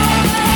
Oh,